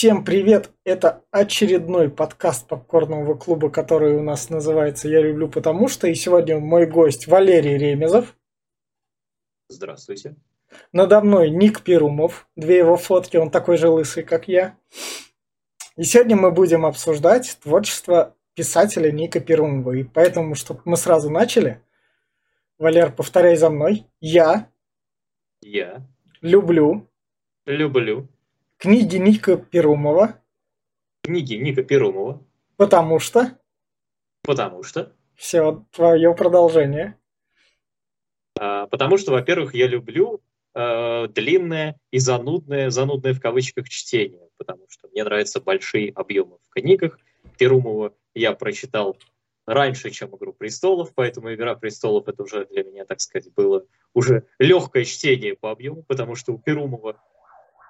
Всем привет! Это очередной подкаст попкорного клуба, который у нас называется «Я люблю потому что». И сегодня мой гость Валерий Ремезов. Здравствуйте. Надо мной Ник Перумов. Две его фотки, он такой же лысый, как я. И сегодня мы будем обсуждать творчество писателя Ника Перумова. И поэтому, чтобы мы сразу начали, Валер, повторяй за мной. Я. Я. Люблю. Люблю. Книги Ника Перумова. Книги Ника Перумова. Потому что. Потому что. Все, твое продолжение. А, потому что, во-первых, я люблю э, длинное и занудное, занудное в кавычках чтение, потому что мне нравятся большие объемы в книгах. Перумова я прочитал раньше, чем «Игру престолов», поэтому «Игра престолов» это уже для меня, так сказать, было уже легкое чтение по объему, потому что у Перумова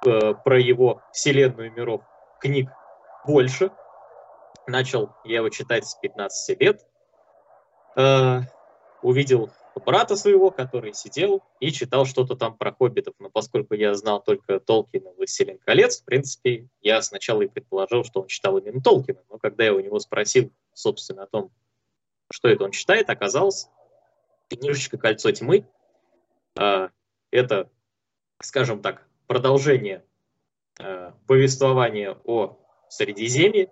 э, про его вселенную миров книг больше. Начал я его читать с 15 лет. Э, увидел брата своего, который сидел и читал что-то там про хоббитов. Но поскольку я знал только Толкина «Властелин колец», в принципе, я сначала и предположил, что он читал именно Толкина. Но когда я у него спросил, собственно, о том, что это он читает, оказалось книжечка «Кольцо тьмы». А, это, скажем так, продолжение а, повествования о Средиземье.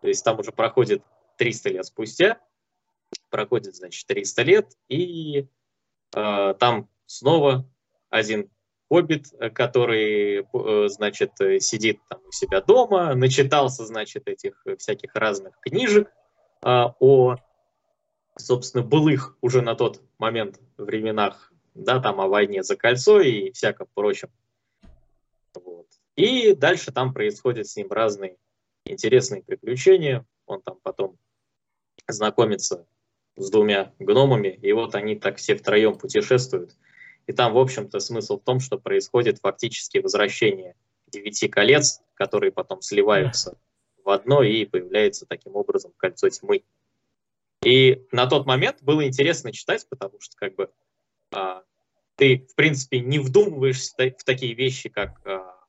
То есть там уже проходит 300 лет спустя, проходит, значит, 300 лет, и э, там снова один хоббит, который, э, значит, сидит там у себя дома, начитался, значит, этих всяких разных книжек э, о, собственно, былых уже на тот момент временах, да, там о войне за кольцо и всяком прочем. И дальше там происходят с ним разные интересные приключения. Он там потом знакомится с двумя гномами, и вот они так все втроем путешествуют. И там, в общем-то, смысл в том, что происходит фактически возвращение девяти колец, которые потом сливаются в одно, и появляется таким образом кольцо тьмы. И на тот момент было интересно читать, потому что как бы а, ты, в принципе, не вдумываешься в такие вещи, как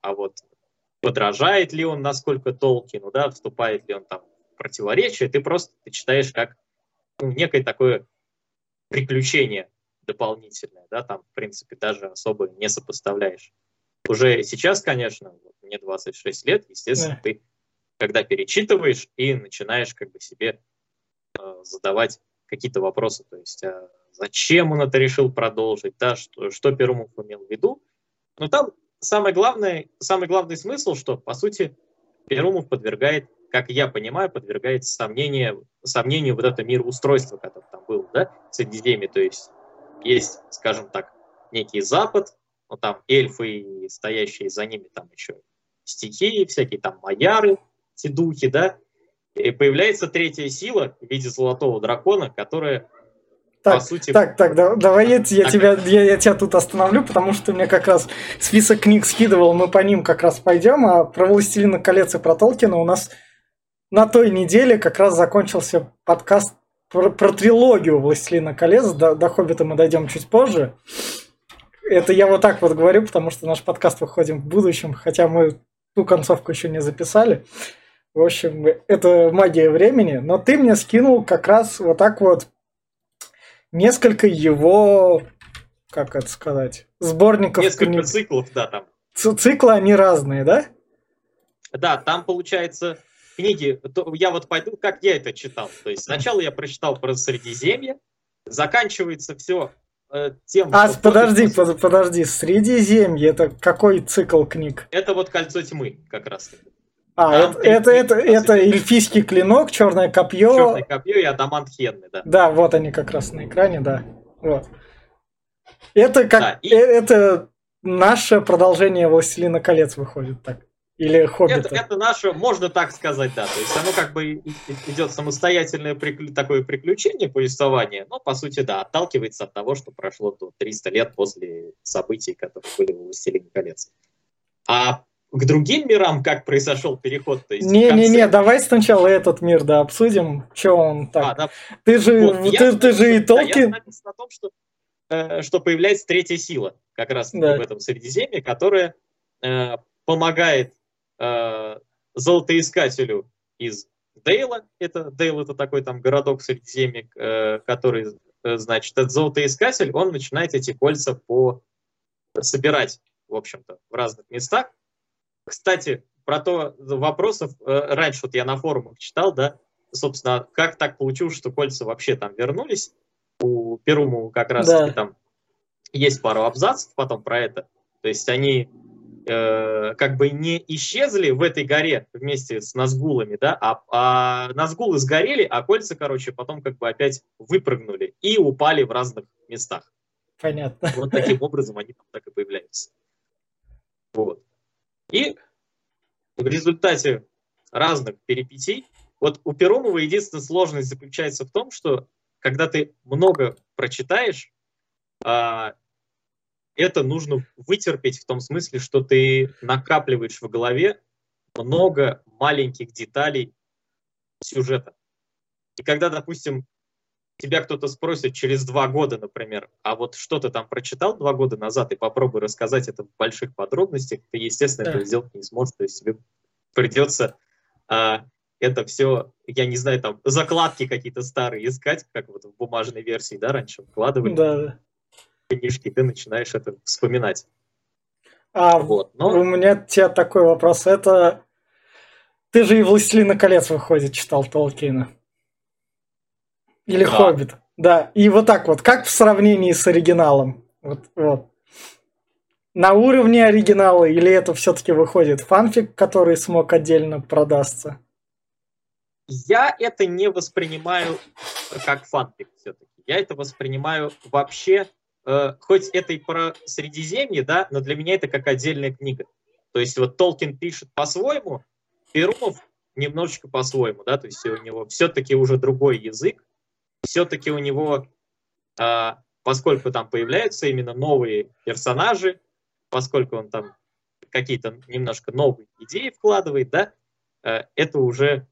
а, вот подражает ли он насколько Толкину, да, вступает ли он там в противоречие, ты просто ты читаешь как ну, некое такое приключение дополнительное, да, там, в принципе, даже особо не сопоставляешь. Уже сейчас, конечно, вот мне 26 лет, естественно, да. ты когда перечитываешь и начинаешь как бы себе э, задавать какие-то вопросы, то есть а зачем он это решил продолжить, да, что, что Перумов имел в виду. Но там самое главное, самый главный смысл, что, по сути, Перумов подвергает как я понимаю, подвергается сомнению, сомнению вот это мироустройство, которое там было, да, в Средиземье, то есть есть, скажем так, некий Запад, но там эльфы и стоящие за ними там еще стихии, всякие там эти духи, да, и появляется третья сила в виде золотого дракона, которая так, по сути... Так, так, да, давай я, я, тебя, я, я тебя тут остановлю, потому что ты мне как раз список книг скидывал, мы по ним как раз пойдем, а про «Властелина колец» и про Толкина у нас на той неделе как раз закончился подкаст про, про трилогию «Властелина колец». До, до «Хоббита» мы дойдем чуть позже. Это я вот так вот говорю, потому что наш подкаст выходим в будущем, хотя мы ту концовку еще не записали. В общем, это магия времени. Но ты мне скинул как раз вот так вот несколько его, как это сказать, сборников. Несколько книг. циклов, да, там. Циклы, они разные, да? Да, там получается книги, я вот пойду, как я это читал. То есть сначала я прочитал про Средиземье, заканчивается все э, тем... А, подожди, после... подожди, Средиземье, это какой цикл книг? Это вот Кольцо тьмы как раз. А, это, это, это, это эльфийский клинок, черное копье. Черное копье и адамант Хенны, да. Да, вот они как раз на экране, да. Вот. Это как да, и... Э, это наше продолжение Властелина колец выходит так. Или Хоббита? Это, это наше, можно так сказать, да. То есть оно как бы идет самостоятельное приклю... такое приключение, повествование, но по сути, да, отталкивается от того, что прошло тут 300 лет после событий, которые были в «Властелине колец». А к другим мирам как произошел переход? Не-не-не, конце... давай сначала этот мир, да, обсудим, что он так. А, да. Ты же, вот, ты, я, ты же и Толкин... Да, я на том, что, э, что появляется третья сила, как раз да. в этом Средиземье, которая э, помогает Э, золотоискателю из Дейла, это Дейл это такой там городок Средиземья, э, который, э, значит, этот золотоискатель, он начинает эти кольца по собирать, в общем-то, в разных местах. Кстати, про то вопросов э, раньше вот я на форумах читал, да, собственно, как так получилось, что кольца вообще там вернулись. У Перуму как раз да. там есть пару абзацев потом про это. То есть они э, как бы не исчезли в этой горе вместе с Назгулами, да, а, а Назгулы сгорели, а кольца, короче, потом как бы опять выпрыгнули и упали в разных местах. Понятно. Вот таким образом они там так и появляются. Вот. И в результате разных перипетий, вот у Перумова единственная сложность заключается в том, что когда ты много прочитаешь, а, это нужно вытерпеть в том смысле, что ты накапливаешь в голове много маленьких деталей сюжета. И когда, допустим, тебя кто-то спросит через два года, например, а вот что ты там прочитал два года назад и попробуй рассказать это в больших подробностях, ты, естественно, да. это сделать не сможешь, то есть тебе придется а, это все, я не знаю, там закладки какие-то старые искать, как вот в бумажной версии, да, раньше вкладывали. Да книжки, ты начинаешь это вспоминать. А вот, но... у меня тебе такой вопрос. Это ты же и «Властелина колец» выходит, читал Толкина. Или да. «Хоббит». Да, и вот так вот, как в сравнении с оригиналом? Вот, вот. На уровне оригинала или это все-таки выходит фанфик, который смог отдельно продаться? Я это не воспринимаю как фанфик все-таки. Я это воспринимаю вообще э, хоть это и про Средиземье, да, но для меня это как отдельная книга. То есть вот Толкин пишет по-своему, Перумов немножечко по-своему, да, то есть у него все-таки уже другой язык, все-таки у него, э, поскольку там появляются именно новые персонажи, поскольку он там какие-то немножко новые идеи вкладывает, да, э, это уже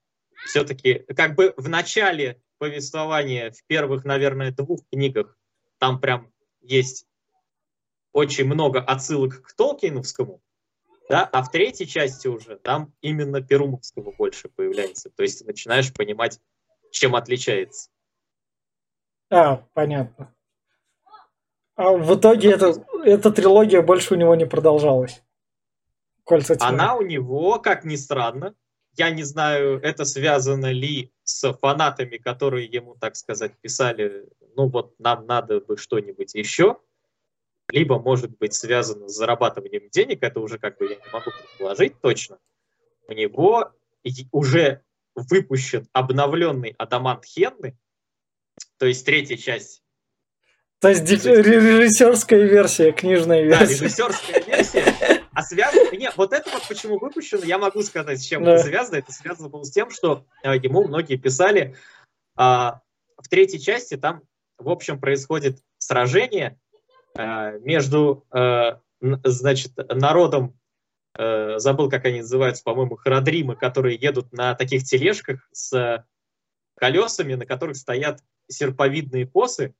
все-таки как бы в начале повествования, в первых, наверное, двух книгах, там прям есть очень много отсылок к Толкиновскому, да, а в третьей части уже там именно Перумовского больше появляется. То есть ты начинаешь понимать, чем отличается. А, понятно. А в итоге это, эта трилогия больше у него не продолжалась. Кольца тьмы. Она у него, как ни странно, я не знаю, это связано ли с фанатами, которые ему, так сказать, писали, ну вот нам надо бы что-нибудь еще, либо может быть связано с зарабатыванием денег, это уже как бы я не могу предположить точно. У него уже выпущен обновленный Адамант Хенны, то есть третья часть. То есть режиссерская версия, книжная версия. Да, режиссерская версия а связано... Нет, вот это вот почему выпущено, я могу сказать, с чем да. это связано. Это связано было с тем, что э, ему многие писали а, в третьей части там, в общем, происходит сражение а, между, а, значит, народом, а, забыл, как они называются, по-моему, Харадримы, которые едут на таких тележках с колесами, на которых стоят серповидные косы,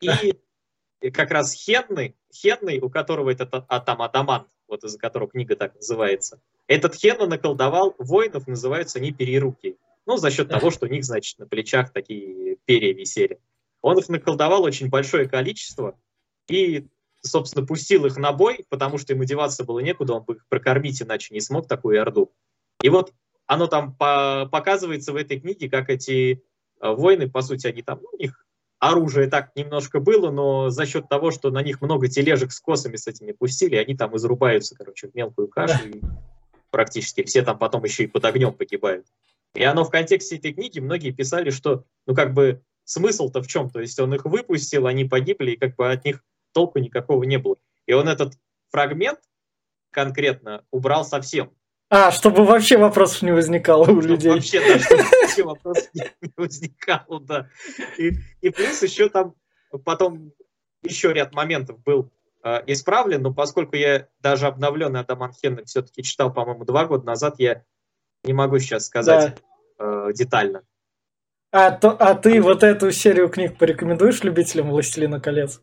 и как раз Хенный, Хенный, у которого это а, там адамант, вот из-за которого книга так называется. Этот Хена наколдовал воинов, называются они переруки. Ну, за счет того, что у них, значит, на плечах такие перья висели. Он их наколдовал очень большое количество и, собственно, пустил их на бой, потому что ему деваться было некуда, он бы их прокормить иначе не смог такую орду. И вот оно там по показывается в этой книге, как эти э, воины, по сути, они там, ну, у них оружие так немножко было, но за счет того, что на них много тележек с косами с этими пустили, они там изрубаются, короче, в мелкую кашу, и практически все там потом еще и под огнем погибают. И оно в контексте этой книги многие писали, что, ну, как бы, смысл-то в чем? То есть он их выпустил, они погибли, и как бы от них толку никакого не было. И он этот фрагмент конкретно убрал совсем. А, чтобы вообще вопросов не возникало у чтобы людей. Вообще, да, чтобы вообще вопросов не, возникало, да. И, и плюс еще там потом еще ряд моментов был э, исправлен, но поскольку я даже обновленный Адаман Хеннек все-таки читал, по-моему, два года назад, я не могу сейчас сказать да. э, детально. А, то, а ты вот эту серию книг порекомендуешь любителям «Властелина колец»?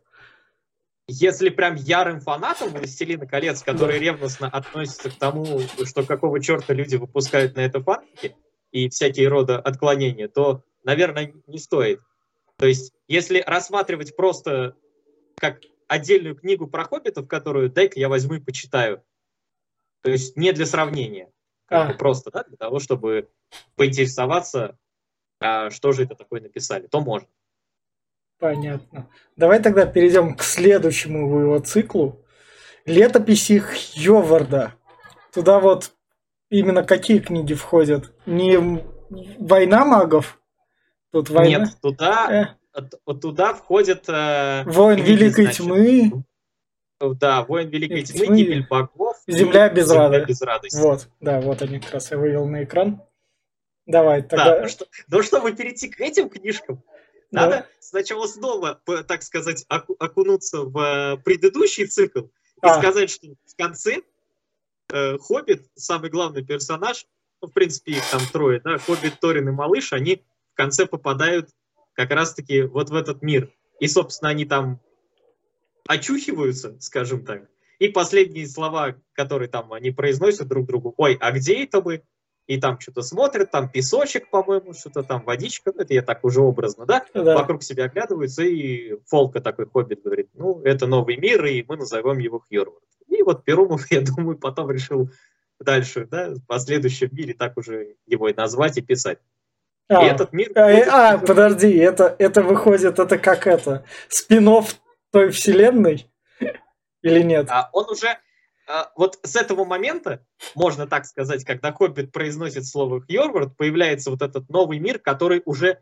Если прям ярым фанатом «Властелина колец», который ревностно относится к тому, что какого черта люди выпускают на это фанфики и всякие рода отклонения, то, наверное, не стоит. То есть, если рассматривать просто как отдельную книгу про хоббитов, которую дай-ка я возьму и почитаю, то есть не для сравнения, как а. просто да, для того, чтобы поинтересоваться, а что же это такое написали, то можно. Понятно. Давай тогда перейдем к следующему его циклу. Летописи Хьоварда. Туда вот именно какие книги входят? Не война магов? Тут война? Нет, туда, э. туда входят... Э, Воин книги, Великой значит, Тьмы. Да, Воин Великой Тьмы, Тьмы, Гибель богов. Земля без, Земля без радости. Вот, да, вот они как раз я вывел на экран. Давай, тогда... Да, ну, что, ну, чтобы перейти к этим книжкам, надо да. сначала снова, так сказать, окунуться в э, предыдущий цикл и а. сказать, что в конце э, Хоббит, самый главный персонаж, ну, в принципе, их там трое, да, Хоббит, Торин и Малыш, они в конце попадают как раз-таки вот в этот мир. И, собственно, они там очухиваются, скажем так. И последние слова, которые там они произносят друг другу, ой, а где это мы? И там что-то смотрят, там песочек, по-моему, что-то там водичка, ну, это я так уже образно, да? да, вокруг себя оглядываются, и Фолка такой хоббит говорит, ну, это новый мир, и мы назовем его Хьорвард. И вот Перумов, я думаю, потом решил дальше, да, в последующем мире так уже его и назвать, и писать. А, и этот мир... А, а подожди, это, это выходит, это как это, спин той вселенной? Или нет? А он уже, вот с этого момента, можно так сказать, когда Хоббит произносит слово Хьорвард, появляется вот этот новый мир, который уже,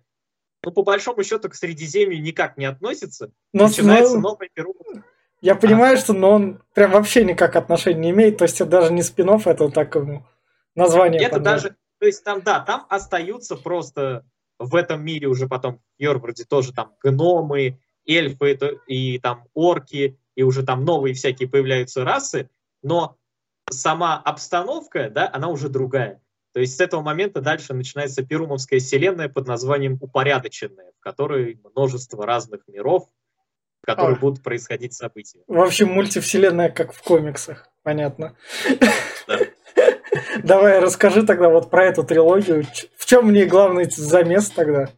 ну, по большому счету, к Средиземью никак не относится. Но, Начинается но... новый мир. Я понимаю, а. что но он прям вообще никак отношения не имеет, то есть это даже не спин это так ему название. Это даже, то есть там, да, там остаются просто в этом мире уже потом в Йорварде тоже там гномы, эльфы и там орки, и уже там новые всякие появляются расы, но сама обстановка, да, она уже другая. То есть с этого момента дальше начинается Перумовская вселенная под названием «Упорядоченная», в которой множество разных миров, в которых а. будут происходить события. В общем, мультивселенная, как в комиксах. Понятно. Да. Давай расскажи тогда вот про эту трилогию. В чем мне главный замес тогда?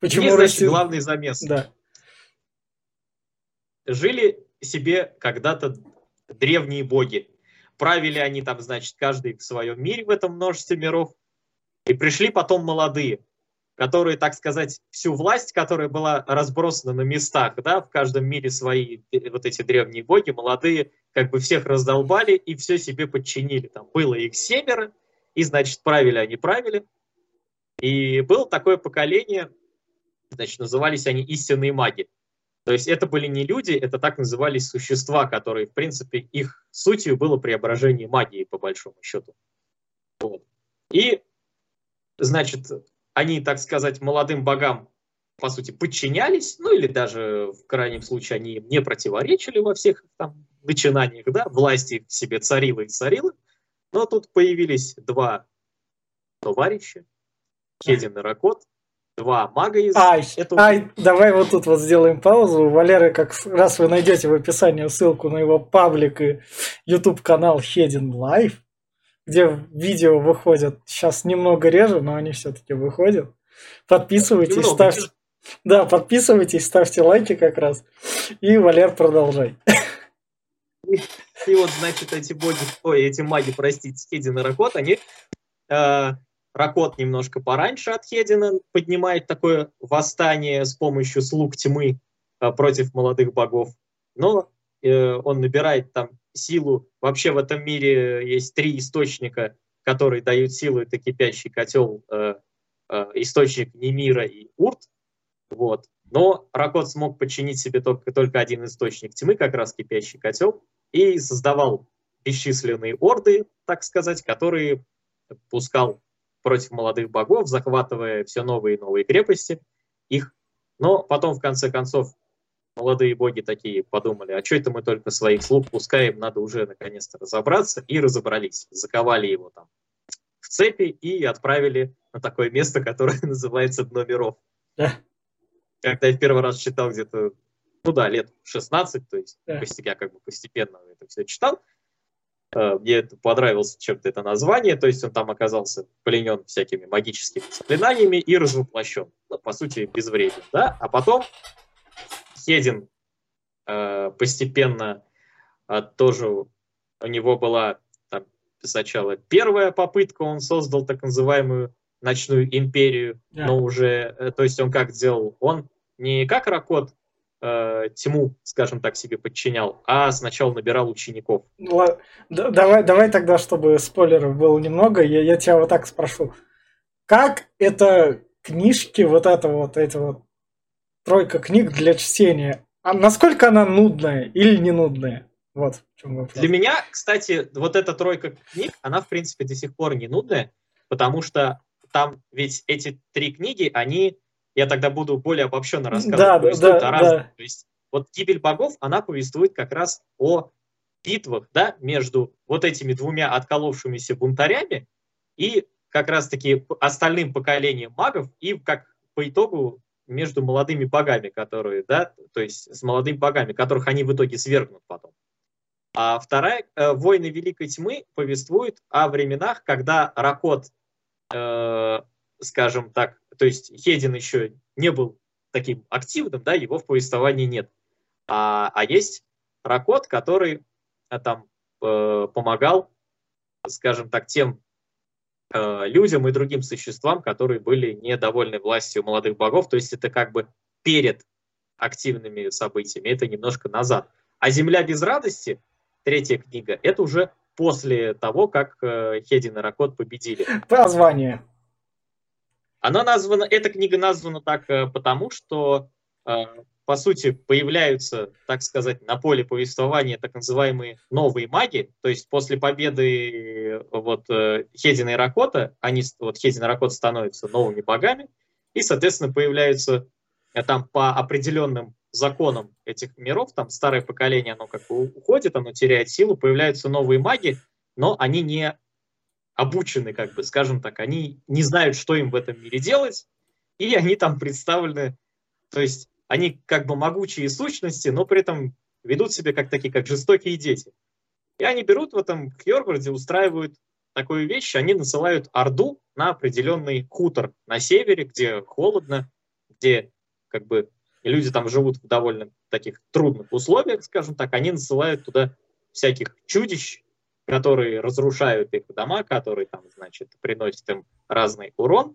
Почему Мне, значит, Россия... главный замес? Да. Жили себе когда-то древние боги. Правили они там, значит, каждый в своем мире в этом множестве миров. И пришли потом молодые, которые, так сказать, всю власть, которая была разбросана на местах, да, в каждом мире свои э, вот эти древние боги, молодые, как бы всех раздолбали и все себе подчинили. Там было их семеро, и, значит, правили они правили. И было такое поколение, значит, назывались они истинные маги. То есть это были не люди, это так назывались существа, которые, в принципе, их сутью было преображение магии, по большому счету. Вот. И, значит, они, так сказать, молодым богам, по сути, подчинялись, ну или даже, в крайнем случае, они им не противоречили во всех там начинаниях, да, власти себе царила и царила. Но тут появились два товарища, Хедин и Ракот, два мага из ай, этого... Ай, давай вот тут вот сделаем паузу. Валера, как раз вы найдете в описании ссылку на его паблик и YouTube канал Hidden Life, где видео выходят. Сейчас немного реже, но они все-таки выходят. Подписывайтесь, немного, ставьте. Да, подписывайтесь, ставьте лайки как раз. И Валер, продолжай. И вот, значит, эти боги, ой, эти маги, простите, Хедин и Ракот, они э, Ракот немножко пораньше от Хедина поднимает такое восстание с помощью слуг тьмы э, против молодых богов. Но э, он набирает там силу. Вообще в этом мире есть три источника, которые дают силу. Это кипящий котел, э, э, источник Немира и Урт. Вот. Но Ракот смог подчинить себе только, только один источник тьмы, как раз кипящий котел, и создавал бесчисленные орды, так сказать, которые пускал против молодых богов, захватывая все новые и новые крепости их. Но потом, в конце концов, молодые боги такие подумали, а что это мы только своих слуг пускаем, надо уже наконец-то разобраться, и разобрались. Заковали его там в цепи и отправили на такое место, которое называется Дно миров. Когда я в первый раз читал где-то ну да, лет 16, то есть да. я как бы постепенно это все читал. Э, мне это понравилось чем-то это название, то есть он там оказался пленен всякими магическими заклинаниями и развоплощен, ну, по сути, безвреден, да, а потом Хедин э, постепенно э, тоже у него была там, сначала первая попытка, он создал так называемую ночную империю, yeah. но уже, э, то есть он как сделал, он не как Ракот э, тьму, скажем так, себе подчинял, а сначала набирал учеников. Ладно, давай, давай тогда, чтобы спойлеров было немного, я, я тебя вот так спрошу. Как это книжки, вот это вот, эти вот тройка книг для чтения, а насколько она нудная или не нудная? Вот в чем вопрос. Для меня, кстати, вот эта тройка книг, она, в принципе, до сих пор не нудная, потому что там ведь эти три книги, они я тогда буду более обобщенно рассказывать, да, да. Да. То есть вот «Гибель богов», она повествует как раз о битвах да, между вот этими двумя отколовшимися бунтарями и как раз-таки остальным поколением магов, и как по итогу между молодыми богами, которые, да, то есть с молодыми богами, которых они в итоге свергнут потом. А вторая, э, «Войны Великой Тьмы» повествует о временах, когда Ракот, э, скажем так, то есть Хедин еще не был таким активным, да, его в повествовании нет. А, а есть Ракот, который а, там э, помогал, скажем так, тем э, людям и другим существам, которые были недовольны властью молодых богов. То есть это как бы перед активными событиями, это немножко назад. А «Земля без радости», третья книга, это уже после того, как э, Хедин и Ракот победили. Название. Она названа, эта книга названа так э, потому, что, э, по сути, появляются, так сказать, на поле повествования так называемые новые маги, то есть после победы вот Хедина и Ракота, они, вот Хедин и Ракот становятся новыми богами, и, соответственно, появляются там по определенным законам этих миров, там старое поколение, оно как бы уходит, оно теряет силу, появляются новые маги, но они не обучены, как бы, скажем так, они не знают, что им в этом мире делать, и они там представлены, то есть они как бы могучие сущности, но при этом ведут себя как такие, как жестокие дети. И они берут в этом Хьорварде, устраивают такую вещь, они насылают Орду на определенный хутор на севере, где холодно, где как бы люди там живут в довольно таких трудных условиях, скажем так, они насылают туда всяких чудищ, которые разрушают их дома, которые там, значит, приносят им разный урон.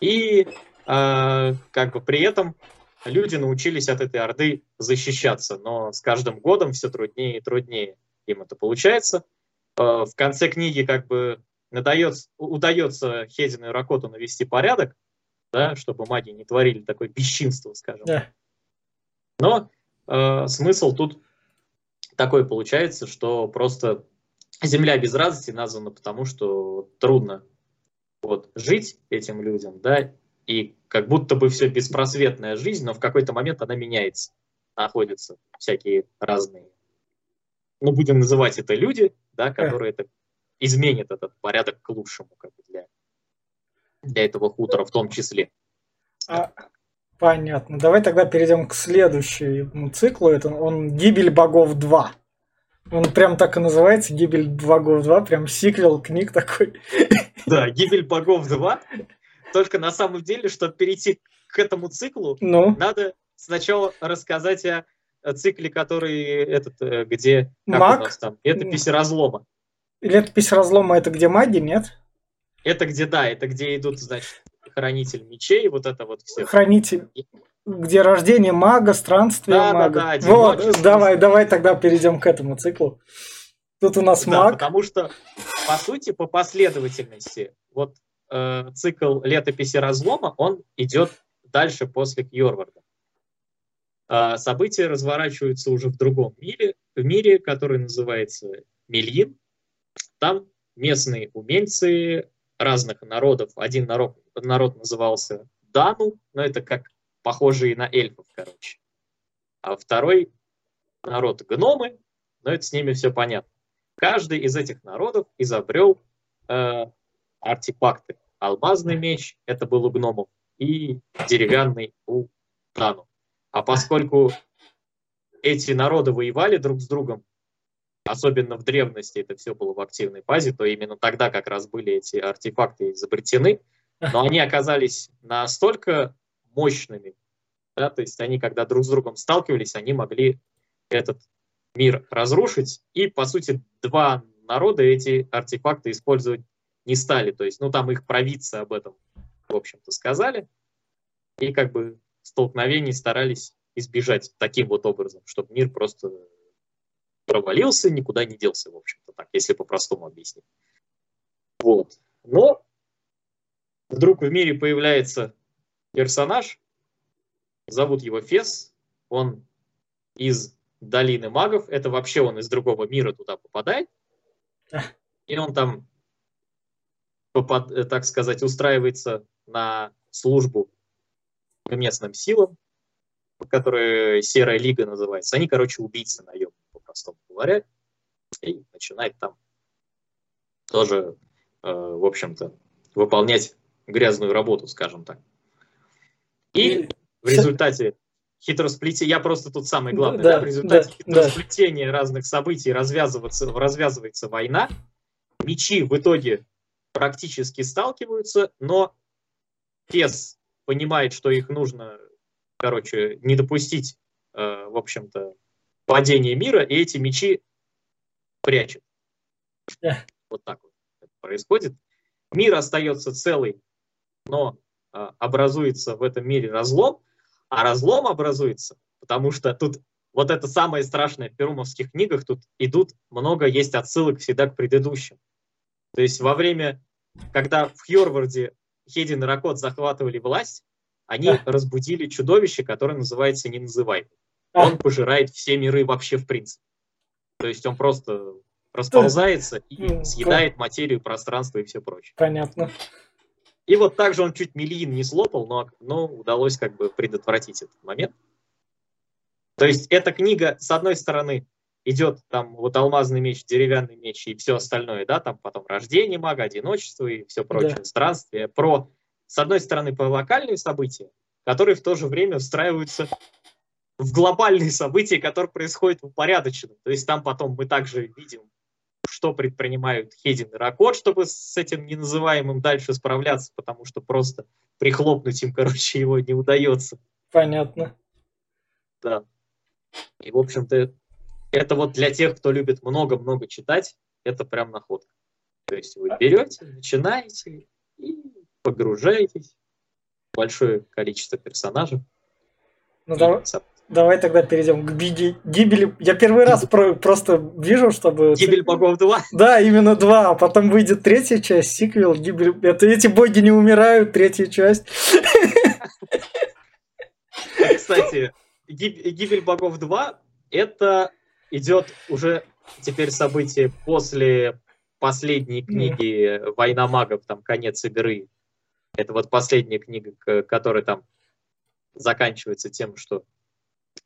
И э, как бы при этом люди научились от этой орды защищаться, но с каждым годом все труднее и труднее им это получается. Э, в конце книги как бы надается, удается Хедину и Ракоту навести порядок, да, чтобы маги не творили такое бесчинство, скажем. Да. Но э, смысл тут такой получается, что просто Земля без радости названа потому, что трудно вот, жить этим людям, да, и как будто бы все беспросветная жизнь, но в какой-то момент она меняется. Находятся всякие разные, ну, будем называть это люди, да, которые это изменят этот порядок к лучшему, как бы для, для этого хутора в том числе. А, понятно. Давай тогда перейдем к следующему циклу. Это он «Гибель богов 2». Он прям так и называется, «Гибель богов 2», прям сиквел книг такой. Да, «Гибель богов 2». Только на самом деле, чтобы перейти к этому циклу, ну? надо сначала рассказать о цикле, который этот, э, где Маг? у нас там, летопись разлома. Летопись разлома это где маги, нет? Это где, да, это где идут, значит, хранитель мечей, вот это вот все. Хранитель где рождение мага, странствие да, мага. Да, да, вот, давай, давай тогда перейдем к этому циклу. Тут у нас да, маг. Потому что, по сути, по последовательности, вот э, цикл летописи разлома, он идет дальше после Кьорварда. Э, события разворачиваются уже в другом мире, в мире, который называется Мельин. Там местные умельцы разных народов. Один народ, народ назывался Дану, но это как похожие на эльфов, короче. А второй народ гномы, но это с ними все понятно. Каждый из этих народов изобрел э, артефакты. Алмазный меч – это был у гномов, и деревянный у Тану. А поскольку эти народы воевали друг с другом, особенно в древности это все было в активной фазе, то именно тогда как раз были эти артефакты изобретены, но они оказались настолько мощными, да, то есть они, когда друг с другом сталкивались, они могли этот мир разрушить, и, по сути, два народа эти артефакты использовать не стали, то есть, ну, там их провидцы об этом, в общем-то, сказали, и как бы столкновений старались избежать таким вот образом, чтобы мир просто провалился, никуда не делся, в общем-то, так, если по-простому объяснить. Вот. Но вдруг в мире появляется персонаж, зовут его Фес, он из долины магов, это вообще он из другого мира туда попадает, и он там, попад, так сказать, устраивается на службу к местным силам, которые Серая Лига называется. Они, короче, убийцы наемные, по-простому говоря, и начинает там тоже, э, в общем-то, выполнять грязную работу, скажем так. И в результате хитросплетения, я просто тут самый главный, да, да, в результате да, хитросплетения да. разных событий развязывается, развязывается война, мечи в итоге практически сталкиваются, но Фес понимает, что их нужно, короче, не допустить, э, в общем-то, падения мира, и эти мечи прячет. Yeah. Вот так вот это происходит. Мир остается целый, но образуется в этом мире разлом, а разлом образуется, потому что тут вот это самое страшное в перумовских книгах, тут идут, много есть отсылок всегда к предыдущим. То есть во время, когда в Хьорварде Хедин и Ракот захватывали власть, они да. разбудили чудовище, которое называется Неназываемый. А. Он пожирает все миры вообще в принципе. То есть он просто расползается и ну, съедает материю, пространство и все прочее. Понятно. И вот так же он чуть миллиин не слопал, но, но удалось как бы предотвратить этот момент. То есть эта книга, с одной стороны, идет там вот алмазный меч, деревянный меч и все остальное, да, там потом рождение мага, одиночество и все прочее, да. странствие, про, с одной стороны, про локальные события, которые в то же время встраиваются в глобальные события, которые происходят в упорядоченном. То есть там потом мы также видим что предпринимают Хедин и Ракот, чтобы с этим неназываемым дальше справляться, потому что просто прихлопнуть им, короче, его не удается. Понятно. Да. И, в общем-то, это вот для тех, кто любит много-много читать, это прям находка. То есть вы берете, начинаете и погружаетесь в большое количество персонажей. Ну, да, Давай тогда перейдем к биги, гибели. Я первый раз про, просто вижу, чтобы... Гибель богов 2? Да, именно 2. А потом выйдет третья часть, сиквел, гибель... Это эти боги не умирают, третья часть. Кстати, гибель богов 2 это идет уже теперь событие после последней книги «Война магов», там «Конец игры». Это вот последняя книга, которая там заканчивается тем, что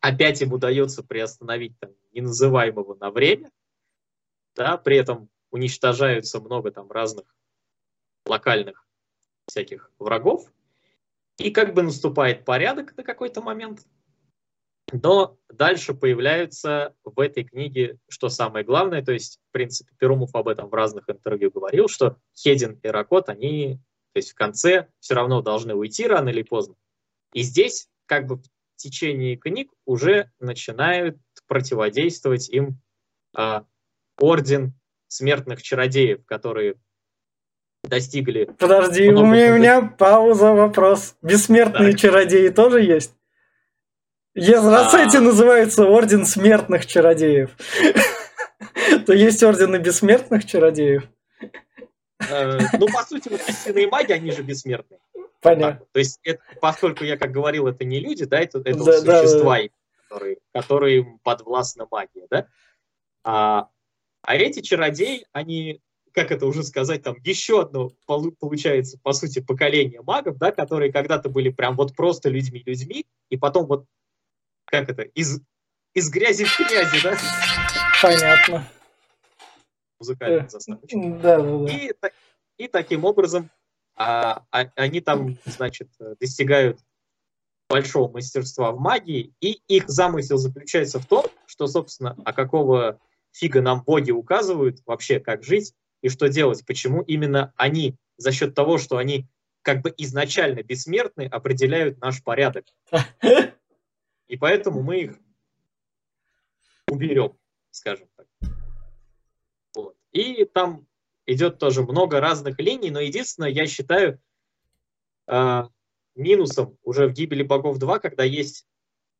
опять им удается приостановить там, неназываемого на время, да, при этом уничтожаются много там разных локальных всяких врагов, и как бы наступает порядок на какой-то момент, но дальше появляются в этой книге, что самое главное, то есть, в принципе, Перумов об этом в разных интервью говорил, что Хедин и Ракот, они, то есть в конце все равно должны уйти рано или поздно. И здесь как бы в течение книг уже начинают противодействовать им а, орден смертных чародеев, которые достигли... Подожди, у меня, у меня пауза, вопрос. Бессмертные так. чародеи тоже есть? Если раз эти называются Орден Смертных Чародеев, то есть Ордены Бессмертных Чародеев. Э, ну, по сути, вот истинные маги, они же бессмертные. Понятно. То есть, это, поскольку я, как говорил, это не люди, да, это, это да, существа, да, да. Которые, которые подвластна магия, да. А, а эти чародеи, они, как это уже сказать, там еще одно получается, по сути, поколение магов, да, которые когда-то были прям вот просто людьми-людьми, и потом вот, как это, из, из грязи в грязи, да? Понятно. Музыкальная заставочка. Да, да, да. И, и таким образом а, а, они там, значит, достигают большого мастерства в магии, и их замысел заключается в том, что, собственно, а какого фига нам боги указывают вообще, как жить и что делать, почему именно они за счет того, что они как бы изначально бессмертны, определяют наш порядок. И поэтому мы их уберем, скажем так. Вот. И там идет тоже много разных линий, но единственное, я считаю, э, минусом уже в «Гибели богов 2», когда есть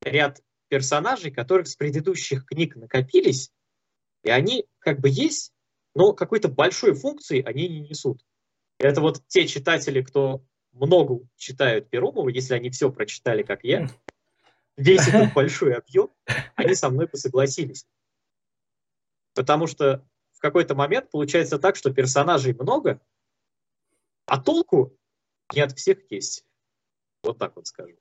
ряд персонажей, которых с предыдущих книг накопились, и они как бы есть, но какой-то большой функции они не несут. Это вот те читатели, кто много читают Перумова, если они все прочитали, как я, весь этот большой объем, они со мной посогласились. Потому что какой-то момент получается так, что персонажей много, а толку не от всех есть. Вот так вот скажу.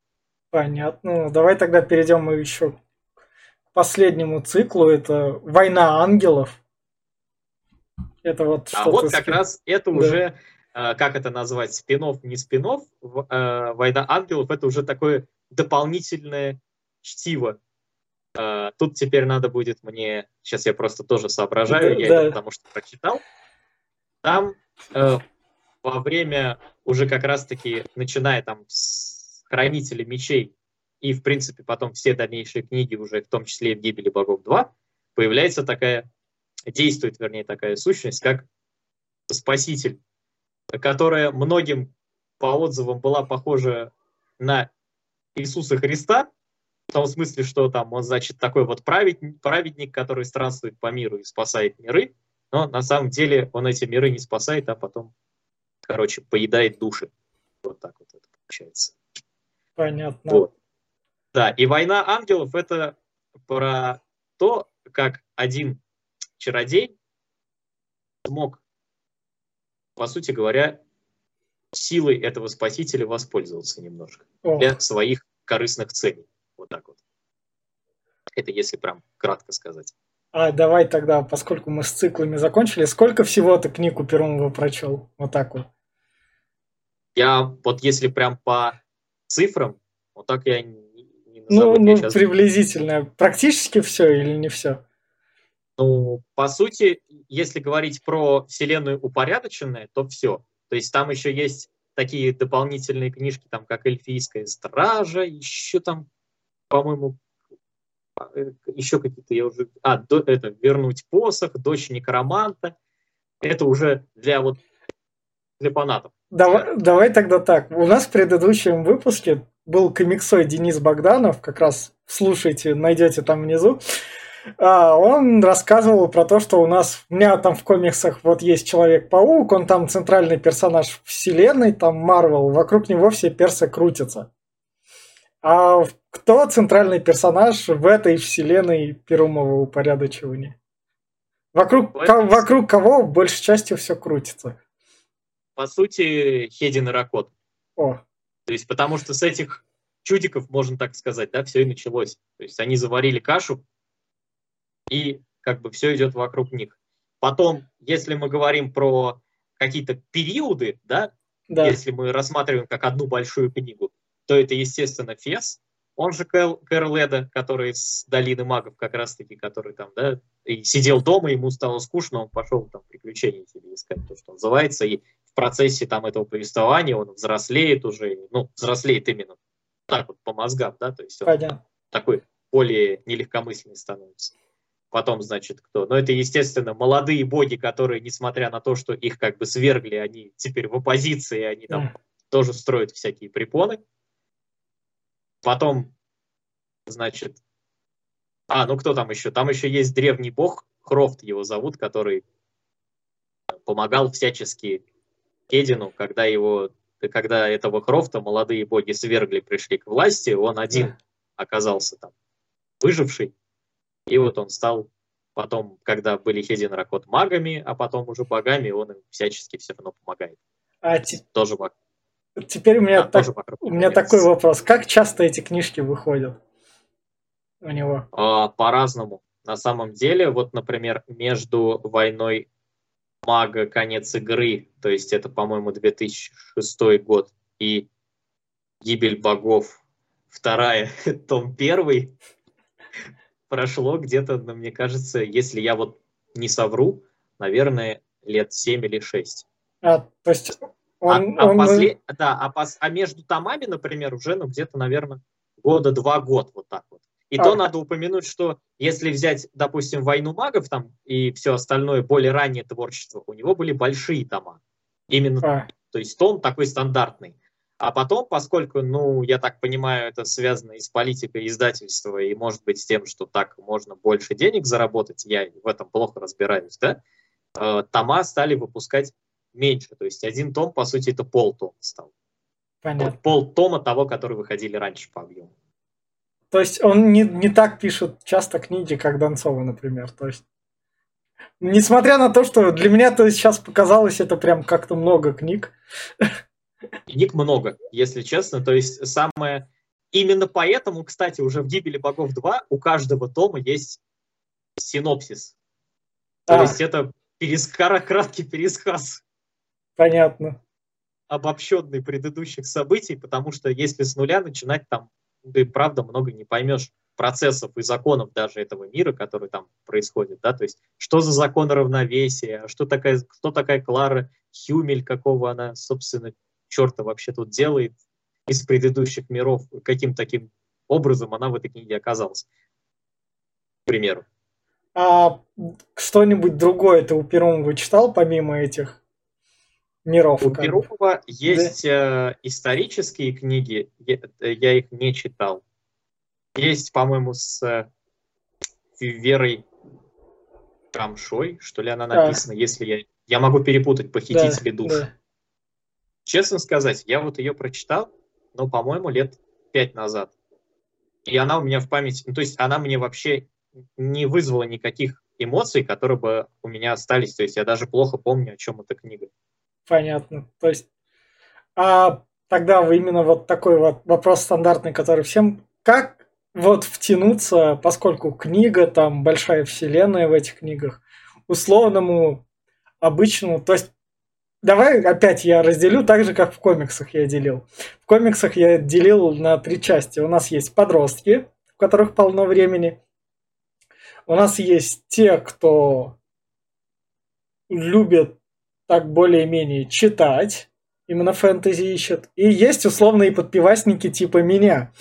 Понятно. Ну, давай тогда перейдем мы еще к последнему циклу. Это «Война ангелов». Это вот а вот как раз это да. уже, э, как это назвать, спинов не спинов, э, «Война ангелов» это уже такое дополнительное чтиво. Э, тут теперь надо будет мне, сейчас я просто тоже соображаю, да, я да. это потому что прочитал. Там во время уже как раз-таки, начиная там с Хранителя мечей и, в принципе, потом все дальнейшие книги, уже в том числе и в «Гибели богов 2», появляется такая, действует, вернее, такая сущность, как Спаситель, которая многим по отзывам была похожа на Иисуса Христа, том смысле, что там он, значит, такой вот праведник, праведник, который странствует по миру и спасает миры, но на самом деле он эти миры не спасает, а потом короче, поедает души. Вот так вот это получается. Понятно. Вот. Да, и «Война ангелов» — это про то, как один чародей смог, по сути говоря, силой этого спасителя воспользоваться немножко О. для своих корыстных целей. Вот так вот. Это если прям кратко сказать. А давай тогда, поскольку мы с циклами закончили, сколько всего ты книгу Перумова прочел? Вот так вот. Я вот если прям по цифрам, вот так я не, не назову. Ну, ну сейчас... приблизительно. Практически все или не все? Ну, по сути, если говорить про вселенную упорядоченная, то все. То есть там еще есть такие дополнительные книжки, там как «Эльфийская стража», еще там, по-моему, еще какие-то, я уже... А, до, это «Вернуть посох», «Дочь некроманта». Это уже для вот для фанатов. Давай, давай тогда так. У нас в предыдущем выпуске был комиксой Денис Богданов, как раз слушайте, найдете там внизу. А, он рассказывал про то, что у нас, у меня там в комиксах вот есть Человек-паук, он там центральный персонаж вселенной, там Марвел, вокруг него все персы крутятся. А кто центральный персонаж в этой вселенной Перумового упорядочивания? Вокруг, вокруг кого большей частью все крутится? по сути, Хедин и Ракот. О. То есть, потому что с этих чудиков, можно так сказать, да, все и началось. То есть они заварили кашу, и как бы все идет вокруг них. Потом, если мы говорим про какие-то периоды, да, да, если мы рассматриваем как одну большую книгу, то это, естественно, Фес, он же Кэл, Кэрл который с Долины магов как раз-таки, который там, да, и сидел дома, ему стало скучно, он пошел там приключения себе искать, то, что называется, и процессе там этого повествования он взрослеет уже, ну, взрослеет именно так вот по мозгам, да, то есть он Понятно. такой более нелегкомысленный становится. Потом, значит, кто? Но это, естественно, молодые боги, которые, несмотря на то, что их как бы свергли, они теперь в оппозиции, они там mm. тоже строят всякие препоны. Потом, значит, а, ну кто там еще? Там еще есть древний бог, Хрофт его зовут, который помогал всячески Кедину, когда его, когда этого Хрофта молодые боги свергли, пришли к власти, он один оказался там выживший, и вот он стал потом, когда были Хедин Ракот магами, а потом уже богами, он им всячески все равно помогает. А те... тоже баг. Теперь у меня, да, так... у меня такой вопрос. Как часто эти книжки выходят у него? А, по-разному. На самом деле, вот, например, между войной Мага конец игры, то есть это, по-моему, 2006 год, и Гибель богов вторая, том первый. Прошло где-то, ну, мне кажется, если я вот не совру, наверное, лет 7 или 6. А, то есть он, а, он... А, после... да, а, пос... а между томами, например, уже ну, где-то, наверное, года два год вот так вот. И а. то надо упомянуть, что если взять, допустим, «Войну магов» там и все остальное, более раннее творчество, у него были большие тома. Именно, а. то есть том такой стандартный. А потом, поскольку, ну, я так понимаю, это связано и с политикой издательства, и, может быть, с тем, что так можно больше денег заработать, я в этом плохо разбираюсь, да, э, тома стали выпускать меньше. То есть один том, по сути, это полтома стал. Понятно. Пол тома того, которые выходили раньше по объему. То есть он не, не так пишет часто книги, как Донцова, например. То есть, несмотря на то, что для меня то сейчас показалось это прям как-то много книг. Книг много, если честно. То есть самое... Именно поэтому, кстати, уже в «Гибели богов 2» у каждого тома есть синопсис. То а. есть это перескара, краткий пересказ. Понятно. Обобщенный предыдущих событий, потому что если с нуля начинать там, ты правда много не поймешь процессов и законов даже этого мира, который там происходит, да, то есть что за закон равновесия, что такая, кто такая Клара Хюмель, какого она, собственно, черта вообще тут делает из предыдущих миров, каким таким образом она в этой книге оказалась, к примеру. А что-нибудь другое ты у Перумова читал, помимо этих миров? У Перумова есть да? э, исторические книги, я, я их не читал. Есть, по-моему, с э, Верой Камшой, что ли она написана, да. если я... Я могу перепутать «Похитители да, душ». Да. Честно сказать, я вот ее прочитал, но, по-моему, лет пять назад. И она у меня в памяти, ну, то есть она мне вообще не вызвала никаких эмоций, которые бы у меня остались. То есть я даже плохо помню, о чем эта книга. Понятно. То есть, а тогда вы именно вот такой вот вопрос стандартный, который всем... Как вот втянуться, поскольку книга, там большая вселенная в этих книгах, условному, обычному, то есть Давай опять я разделю так же, как в комиксах я делил. В комиксах я делил на три части. У нас есть подростки, у которых полно времени. У нас есть те, кто любит так более-менее читать, именно фэнтези ищут. И есть условные подпивасники типа меня,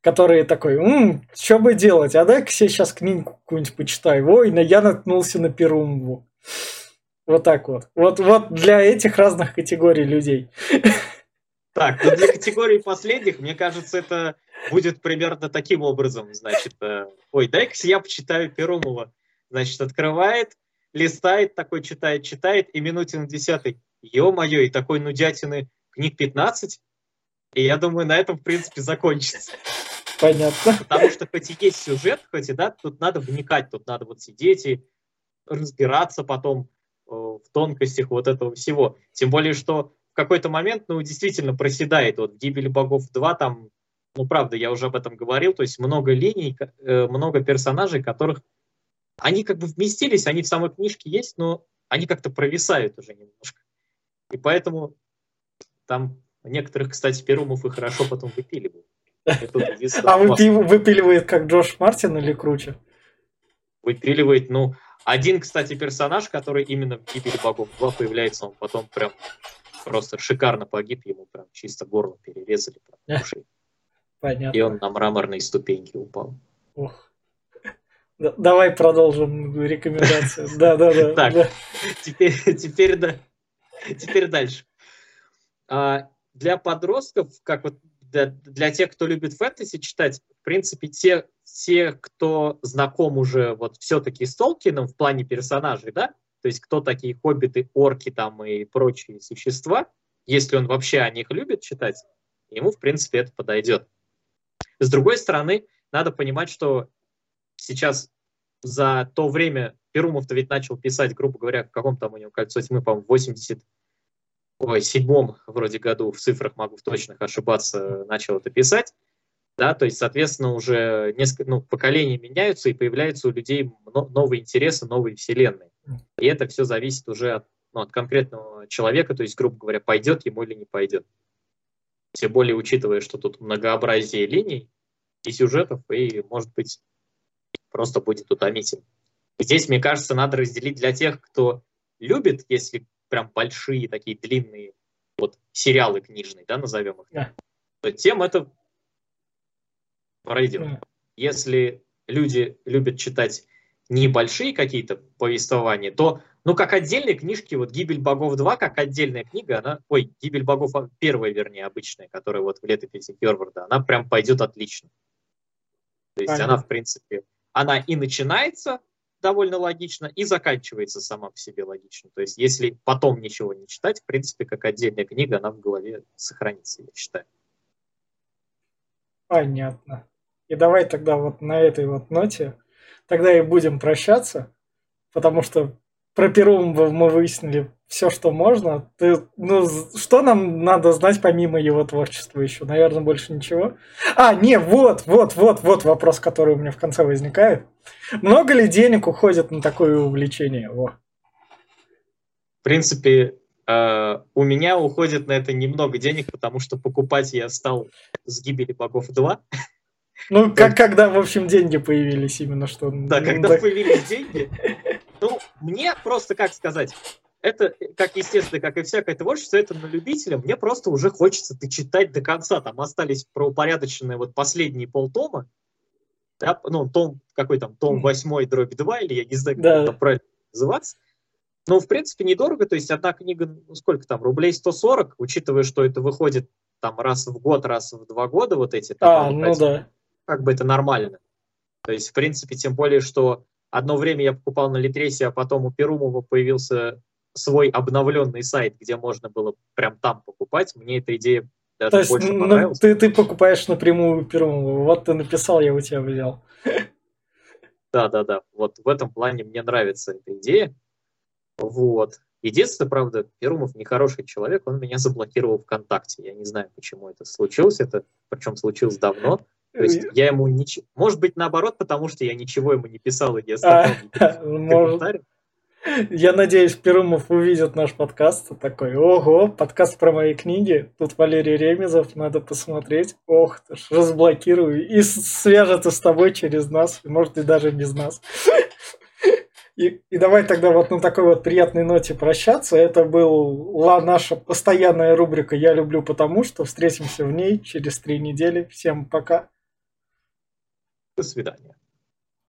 которые такой, м что бы делать, а дай-ка себе сейчас книгу какую-нибудь почитай. Ой, я наткнулся на Перумву. Вот так вот. Вот, вот для этих разных категорий людей. Так, ну для категории последних, мне кажется, это будет примерно таким образом. Значит, э, ой, дай-ка я почитаю Перумова. Значит, открывает, листает, такой читает, читает, и минуте на десятой, ё-моё, и такой нудятины книг 15, и я думаю, на этом, в принципе, закончится. Понятно. Потому что хоть и есть сюжет, хоть и да, тут надо вникать, тут надо вот сидеть и разбираться потом, Э, в тонкостях вот этого всего. Тем более, что в какой-то момент, ну, действительно проседает. Вот в «Гибели богов 2» там, ну, правда, я уже об этом говорил, то есть много линий, э, много персонажей, которых они как бы вместились, они в самой книжке есть, но они как-то провисают уже немножко. И поэтому там некоторых, кстати, Перумов и хорошо потом выпиливают. А выпиливает как Джош Мартин или круче? Выпиливает, ну, один, кстати, персонаж, который именно в «Гибели богов 2» появляется, он потом прям просто шикарно погиб, ему прям чисто горло перерезали. Прям, Понятно. И он на мраморные ступеньки упал. Ох. Давай продолжим рекомендацию. Да, да, да. Так, теперь, теперь, да, теперь дальше. А, для подростков, как вот для, для тех, кто любит фэнтези читать, в принципе, те, те, кто знаком уже вот все-таки с Толкином в плане персонажей, да, то есть кто такие хоббиты, орки там и прочие существа, если он вообще о них любит читать, ему, в принципе, это подойдет. С другой стороны, надо понимать, что сейчас за то время Перумов-то ведь начал писать, грубо говоря, в каком там у него кольцо тьмы, по-моему, 80 ой, седьмом вроде году, в цифрах могу в точных ошибаться, начал это писать. Да, то есть, соответственно, уже несколько ну, поколений меняются, и появляются у людей новые интересы, новые вселенные. И это все зависит уже от, ну, от конкретного человека, то есть, грубо говоря, пойдет ему или не пойдет. Тем более, учитывая, что тут многообразие линий, и сюжетов, и, может быть, просто будет утомительно. Здесь, мне кажется, надо разделить для тех, кто любит, если прям большие такие длинные вот сериалы книжные, да, назовем их, да. то тем это пройдет. Да. Если люди любят читать небольшие какие-то повествования, то, ну, как отдельные книжки, вот «Гибель богов 2», как отдельная книга, она, ой, «Гибель богов» первая, вернее, обычная, которая вот в летописи Херварда, она прям пойдет отлично. То есть Понятно. она, в принципе, она и начинается довольно логично и заканчивается сама по себе логично. То есть если потом ничего не читать, в принципе, как отдельная книга, она в голове сохранится, я считаю. Понятно. И давай тогда вот на этой вот ноте тогда и будем прощаться, потому что про Перумова мы выяснили все, что можно. Ты, ну, что нам надо знать помимо его творчества еще? Наверное, больше ничего. А, не, вот, вот, вот, вот вопрос, который у меня в конце возникает. Много ли денег уходит на такое увлечение? Во. В принципе, э, у меня уходит на это немного денег, потому что покупать я стал с гибели богов 2. Ну, как, когда, в общем, деньги появились именно что. Да, ну, когда появились деньги. Ну, мне просто, как сказать, это, как естественно, как и всякое творчество, это на любителя. Мне просто уже хочется дочитать до конца. Там остались проупорядоченные вот последние полтома. Да, ну, том, какой там, том 8 дробь 2, или я не знаю, как да. это правильно называться. Ну, в принципе, недорого. То есть одна книга, ну, сколько там, рублей 140, учитывая, что это выходит там раз в год, раз в два года, вот эти. Там, а, ну да как бы это нормально. То есть, в принципе, тем более, что одно время я покупал на Литресе, а потом у Перумова появился свой обновленный сайт, где можно было прям там покупать. Мне эта идея даже То есть, больше ну, понравилась. Ты, ты покупаешь напрямую у Перумова. Вот ты написал, я у тебя взял. Да, да, да. Вот в этом плане мне нравится эта идея. Вот. Единственное, правда, Перумов нехороший человек, он меня заблокировал ВКонтакте. Я не знаю, почему это случилось, это причем случилось давно. То есть я ему ничего... Может быть, наоборот, потому что я ничего ему не писал и не оставлял комментариев. Я надеюсь, Перумов увидит наш подкаст. Такой, ого, подкаст про мои книги. Тут Валерий Ремезов, надо посмотреть. Ох ты ж, разблокирую. И свяжется с тобой через нас, может и даже без нас. И, и давай тогда вот на такой вот приятной ноте прощаться. Это была наша постоянная рубрика «Я люблю потому что». Встретимся в ней через три недели. Всем пока. До свидания.